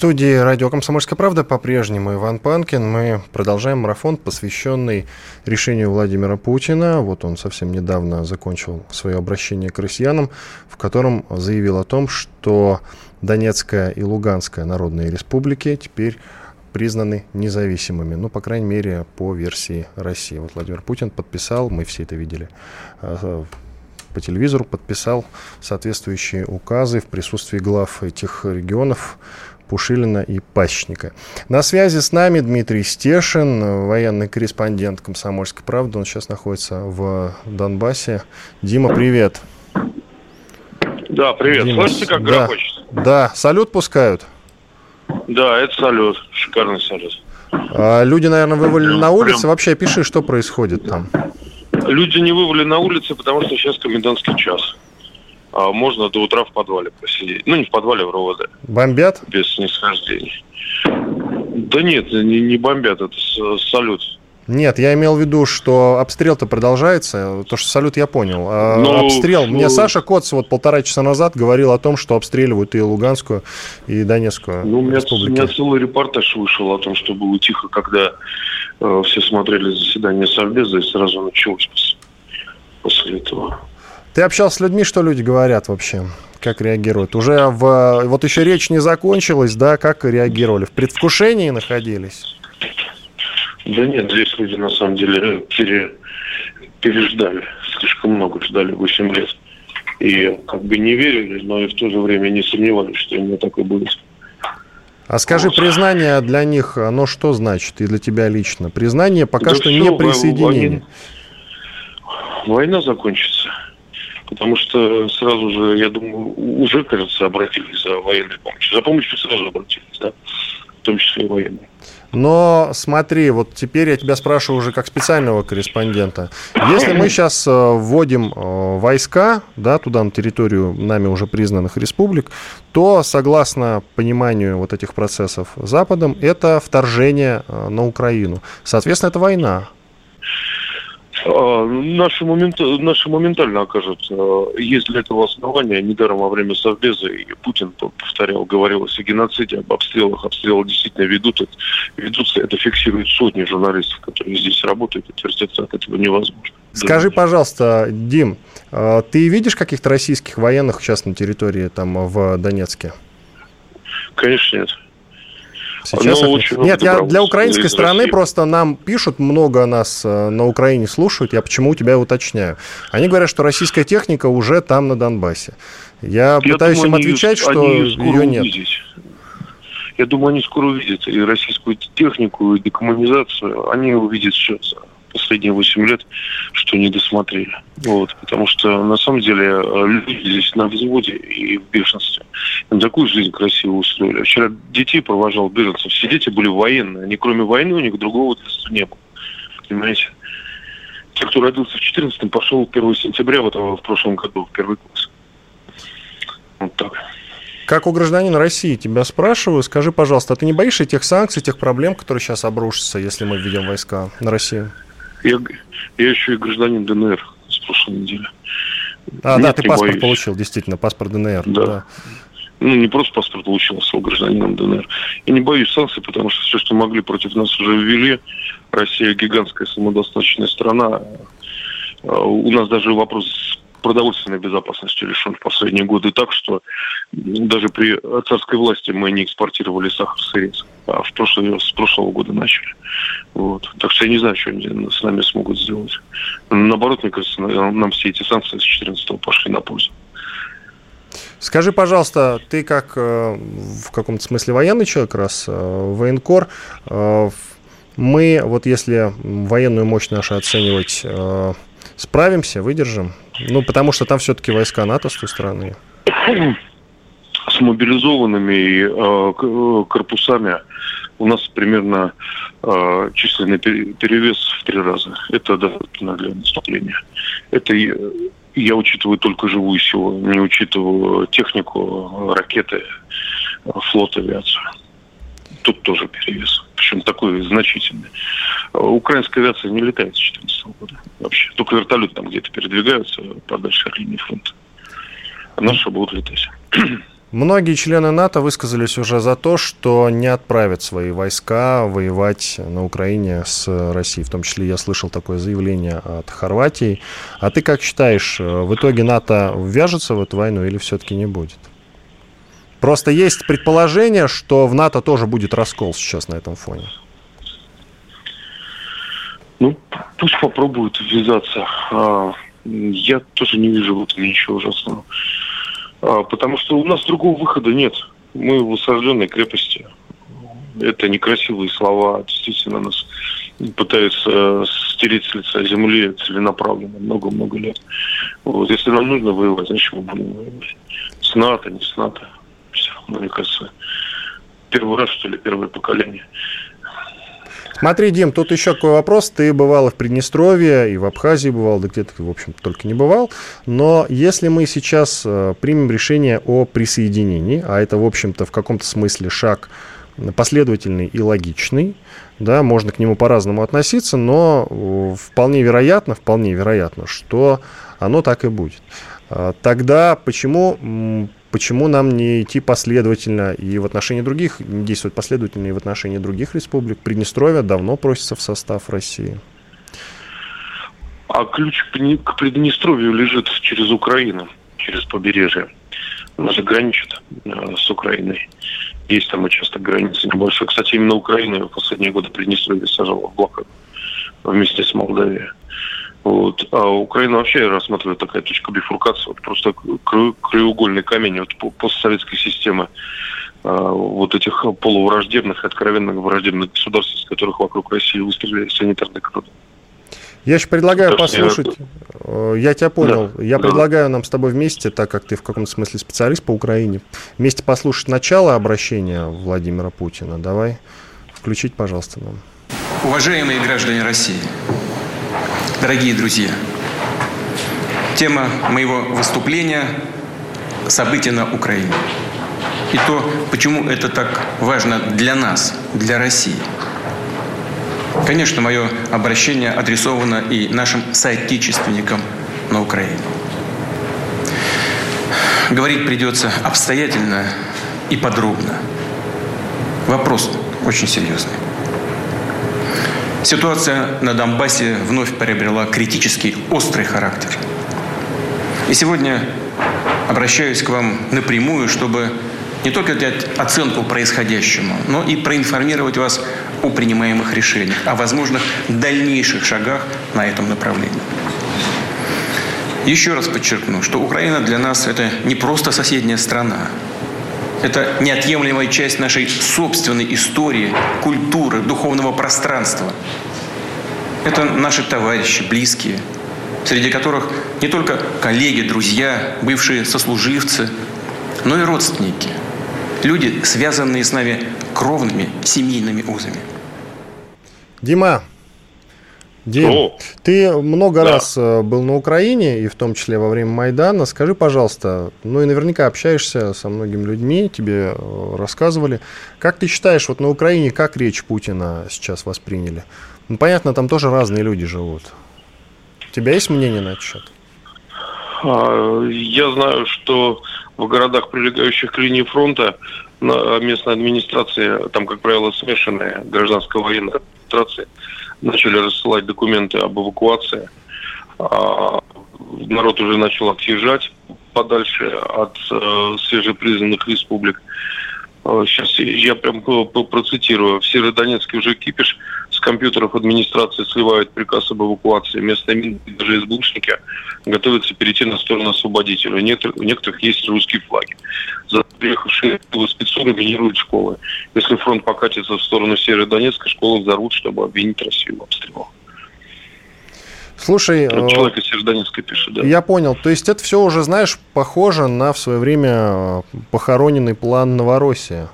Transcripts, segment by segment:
Студии радио «Комсомольская правда» по-прежнему Иван Панкин. Мы продолжаем марафон, посвященный решению Владимира Путина. Вот он совсем недавно закончил свое обращение к россиянам, в котором заявил о том, что Донецкая и Луганская народные республики теперь признаны независимыми, ну, по крайней мере, по версии России. Вот Владимир Путин подписал, мы все это видели, а, по телевизору, подписал соответствующие указы в присутствии глав этих регионов, Пушилина и Пащника. На связи с нами Дмитрий Стешин, военный корреспондент «Комсомольской правды». Он сейчас находится в Донбассе. Дима, привет. Да, привет. Дима, Слышите, как да, грохочет? Да. Салют пускают? Да, это салют. Шикарный салют. А люди, наверное, вывалили на улице. Вообще, пиши, что происходит там. Люди не вывели на улице, потому что сейчас комендантский час а можно до утра в подвале посидеть. Ну, не в подвале, в РОВД. Бомбят? Без снисхождений. Да нет, не, не бомбят, это салют. Нет, я имел в виду, что обстрел-то продолжается. То, что салют я понял. А ну, обстрел. Ну... Мне Саша Коц вот полтора часа назад говорил о том, что обстреливают и Луганскую, и Донецкую Ну, у меня, у меня целый репортаж вышел о том, что было тихо, когда э, все смотрели заседание Совбеза, и сразу началось после этого. Ты общался с людьми, что люди говорят вообще? Как реагируют? Уже в... Вот еще речь не закончилась, да? Как реагировали? В предвкушении находились? Да нет, здесь люди на самом деле пере... переждали. Слишком много ждали, 8 лет. И как бы не верили, но и в то же время не сомневались, что именно так и будет. А скажи, вот. признание для них, оно что значит и для тебя лично? Признание пока да что все, не присоединение. Война закончится. Потому что сразу же, я думаю, уже, кажется, обратились за военной помощью. За помощью сразу обратились, да, в том числе и военные. Но смотри, вот теперь я тебя спрашиваю уже как специального корреспондента. Если мы сейчас э, вводим э, войска да, туда, на территорию нами уже признанных республик, то, согласно пониманию вот этих процессов Западом, это вторжение э, на Украину. Соответственно, это война. А, наши, момент, наши моментально окажут. Есть для этого основания. Недаром во время Совбеза и Путин повторял, говорил о геноциде, об обстрелах. Обстрелы действительно ведут, ведутся. Это фиксируют сотни журналистов, которые здесь работают, и твердятся от этого невозможно. Скажи, пожалуйста, Дим, а, ты видишь каких-то российских военных сейчас на территории там в Донецке? Конечно, нет. Сейчас ну, очень Нет, я для украинской стороны России. просто нам пишут, много нас э, на Украине слушают, я почему у тебя уточняю. Они говорят, что российская техника уже там на Донбассе. Я, я пытаюсь думаю, им отвечать, что ее нет. Увидеть. Я думаю, они скоро увидят и российскую технику, и декоммунизацию. Они увидят сейчас последние 8 лет, что не досмотрели. Вот, потому что на самом деле э, люди здесь на взводе и в бешенстве. Им такую жизнь красиво устроили. Вчера детей провожал беженцев. Все дети были военные. Они кроме войны у них другого детства не было. Понимаете? Те, кто родился в 14-м, пошел 1 сентября в, этого, в прошлом году в первый класс. Вот так. Как у гражданина России тебя спрашиваю, скажи, пожалуйста, а ты не боишься тех санкций, тех проблем, которые сейчас обрушатся, если мы введем войска на Россию? Я, я еще и гражданин ДНР с прошлой недели. А, Нет, да, ты паспорт боюсь. получил, действительно, паспорт ДНР. Да. да. Ну, не просто паспорт получил, а стал гражданином ДНР. Я не боюсь санкций, потому что все, что могли против нас уже ввели. Россия гигантская самодостаточная страна. А, у нас даже вопрос продовольственной безопасностью решен в последние годы так, что даже при царской власти мы не экспортировали сахар сырец, а в прошлый, с прошлого года начали. Вот. Так что я не знаю, что они с нами смогут сделать. Наоборот, мне кажется, нам все эти санкции с 14 пошли на пользу. Скажи, пожалуйста, ты как э, в каком-то смысле военный человек, раз э, военкор, э, мы, вот если военную мощь нашу оценивать, справимся, выдержим? Ну, потому что там все-таки войска НАТО с той стороны. С мобилизованными э, корпусами у нас примерно э, численный перевес в три раза. Это достаточно для наступления. Это я учитываю только живую силу, не учитываю технику, ракеты, флот, авиацию. Тут тоже перевес. Причем такой значительный. Украинская авиация не летает с 2014 года вообще. Только вертолеты там где-то передвигаются подальше от линии фронта. А наши будут летать. Многие члены НАТО высказались уже за то, что не отправят свои войска воевать на Украине с Россией. В том числе я слышал такое заявление от Хорватии. А ты как считаешь, в итоге НАТО ввяжется в эту войну или все-таки не будет? Просто есть предположение, что в НАТО тоже будет раскол сейчас на этом фоне. Ну, пусть попробуют ввязаться. А, я тоже не вижу в этом ничего ужасного. А, потому что у нас другого выхода нет. Мы в осажденной крепости. Это некрасивые слова. Действительно, нас пытаются э, стереть с лица земли целенаправленно много-много лет. Вот. Если нам нужно воевать, значит мы будем воевать. С НАТО, не с НАТО. Все, мне кажется, первый раз, что ли, первое поколение. Смотри, Дим, тут еще такой вопрос. Ты бывал в Приднестровье, и в Абхазии бывал, да где-то, в общем только не бывал. Но если мы сейчас э, примем решение о присоединении, а это, в общем-то, в каком-то смысле шаг последовательный и логичный, да, можно к нему по-разному относиться, но э, вполне вероятно, вполне вероятно, что оно так и будет. А тогда почему Почему нам не идти последовательно и в отношении других, не действовать последовательно и в отношении других республик? Приднестровье давно просится в состав России. А ключ к Приднестровью лежит через Украину, через побережье. Она же граничит э, с Украиной. Есть там участок границы небольшой. Кстати, именно Украина в последние годы Приднестровье сажала в блокаду вместе с Молдавией. Вот. А Украина вообще рассматривает такая точка бифуркации, вот просто краеугольный камень вот постсоветской системы а, вот этих полувраждебных, откровенно враждебных государств, из которых вокруг России выстрелили санитарные кордоны. Я еще предлагаю Потому послушать. Я... Э, я тебя понял. Да, я да. предлагаю нам с тобой вместе, так как ты в каком-то смысле специалист по Украине, вместе послушать начало обращения Владимира Путина. Давай включить, пожалуйста, нам. Уважаемые граждане России, Дорогие друзья, тема моего выступления – события на Украине. И то, почему это так важно для нас, для России. Конечно, мое обращение адресовано и нашим соотечественникам на Украине. Говорить придется обстоятельно и подробно. Вопрос очень серьезный. Ситуация на Донбассе вновь приобрела критический, острый характер. И сегодня обращаюсь к вам напрямую, чтобы не только дать оценку происходящему, но и проинформировать вас о принимаемых решениях, о возможных дальнейших шагах на этом направлении. Еще раз подчеркну, что Украина для нас это не просто соседняя страна, это неотъемлемая часть нашей собственной истории, культуры, духовного пространства. Это наши товарищи, близкие, среди которых не только коллеги, друзья, бывшие сослуживцы, но и родственники. Люди, связанные с нами кровными семейными узами. Дима, Дим, О, ты много да. раз э, был на Украине, и в том числе во время Майдана. Скажи, пожалуйста, ну и наверняка общаешься со многими людьми, тебе э, рассказывали. Как ты считаешь, вот на Украине как речь Путина сейчас восприняли? Ну, понятно, там тоже разные люди живут. У тебя есть мнение на этот счет? А, я знаю, что в городах, прилегающих к линии фронта, местная администрация, там, как правило, смешанная гражданско-военная администрация, начали рассылать документы об эвакуации. А, народ уже начал отъезжать подальше от э, свежепризнанных республик. Сейчас а, я прям процитирую. В Северодонецке уже кипиш с компьютеров администрации сливают приказ об эвакуации. Местные мины, даже СБУшники готовятся перейти на сторону освободителя. У некоторых, у некоторых есть русские флаги. За приехавшие спецуры минируют школы. Если фронт покатится в сторону Северодонецка, школы взорвут, чтобы обвинить Россию в обстрелах. Слушай, э, человек из Северодонецка пишет, да. Я понял. То есть это все уже, знаешь, похоже на в свое время э, похороненный план Новороссия.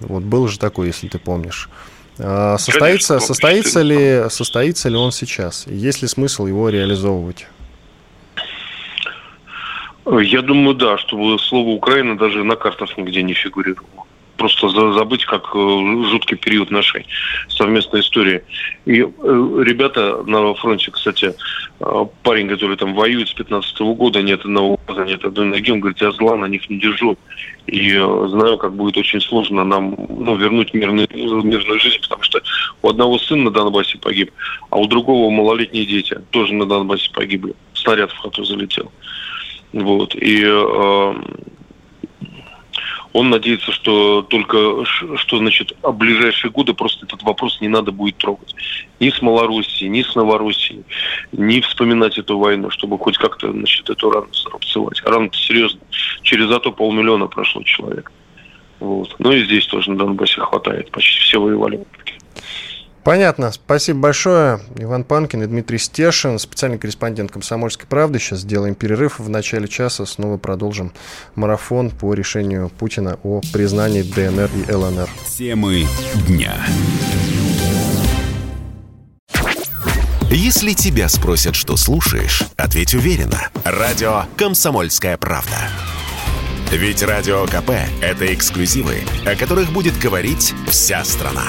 Вот был же такой, если ты помнишь. А, состоится, Конечно, состоится, ли, состоится ли он сейчас? Есть ли смысл его реализовывать? Я думаю, да, чтобы слово Украина даже на картах нигде не фигурировало просто забыть, как э, жуткий период нашей совместной истории. И э, ребята на фронте, кстати, э, парень, который там воюет с 15 -го года, нет одного глаза, нет одной ноги, он говорит, я зла на них не держу. И знаю, как будет очень сложно нам ну, вернуть мирный, мирную жизнь, потому что у одного сын на Донбассе погиб, а у другого малолетние дети тоже на Донбассе погибли. Снаряд в хату залетел. Вот. И э, он надеется, что только, что значит, в ближайшие годы просто этот вопрос не надо будет трогать. Ни с Малоруссией, ни с Новороссией, не вспоминать эту войну, чтобы хоть как-то, значит, эту рану зарубцевать. Рана-то серьезно. Через зато полмиллиона прошло человек. Вот. Ну и здесь тоже на Донбассе хватает. Почти все воевали. Понятно. Спасибо большое. Иван Панкин и Дмитрий Стешин, специальный корреспондент «Комсомольской правды». Сейчас сделаем перерыв. В начале часа снова продолжим марафон по решению Путина о признании ДНР и ЛНР. Темы дня. Если тебя спросят, что слушаешь, ответь уверенно. Радио «Комсомольская правда». Ведь Радио КП – это эксклюзивы, о которых будет говорить вся страна.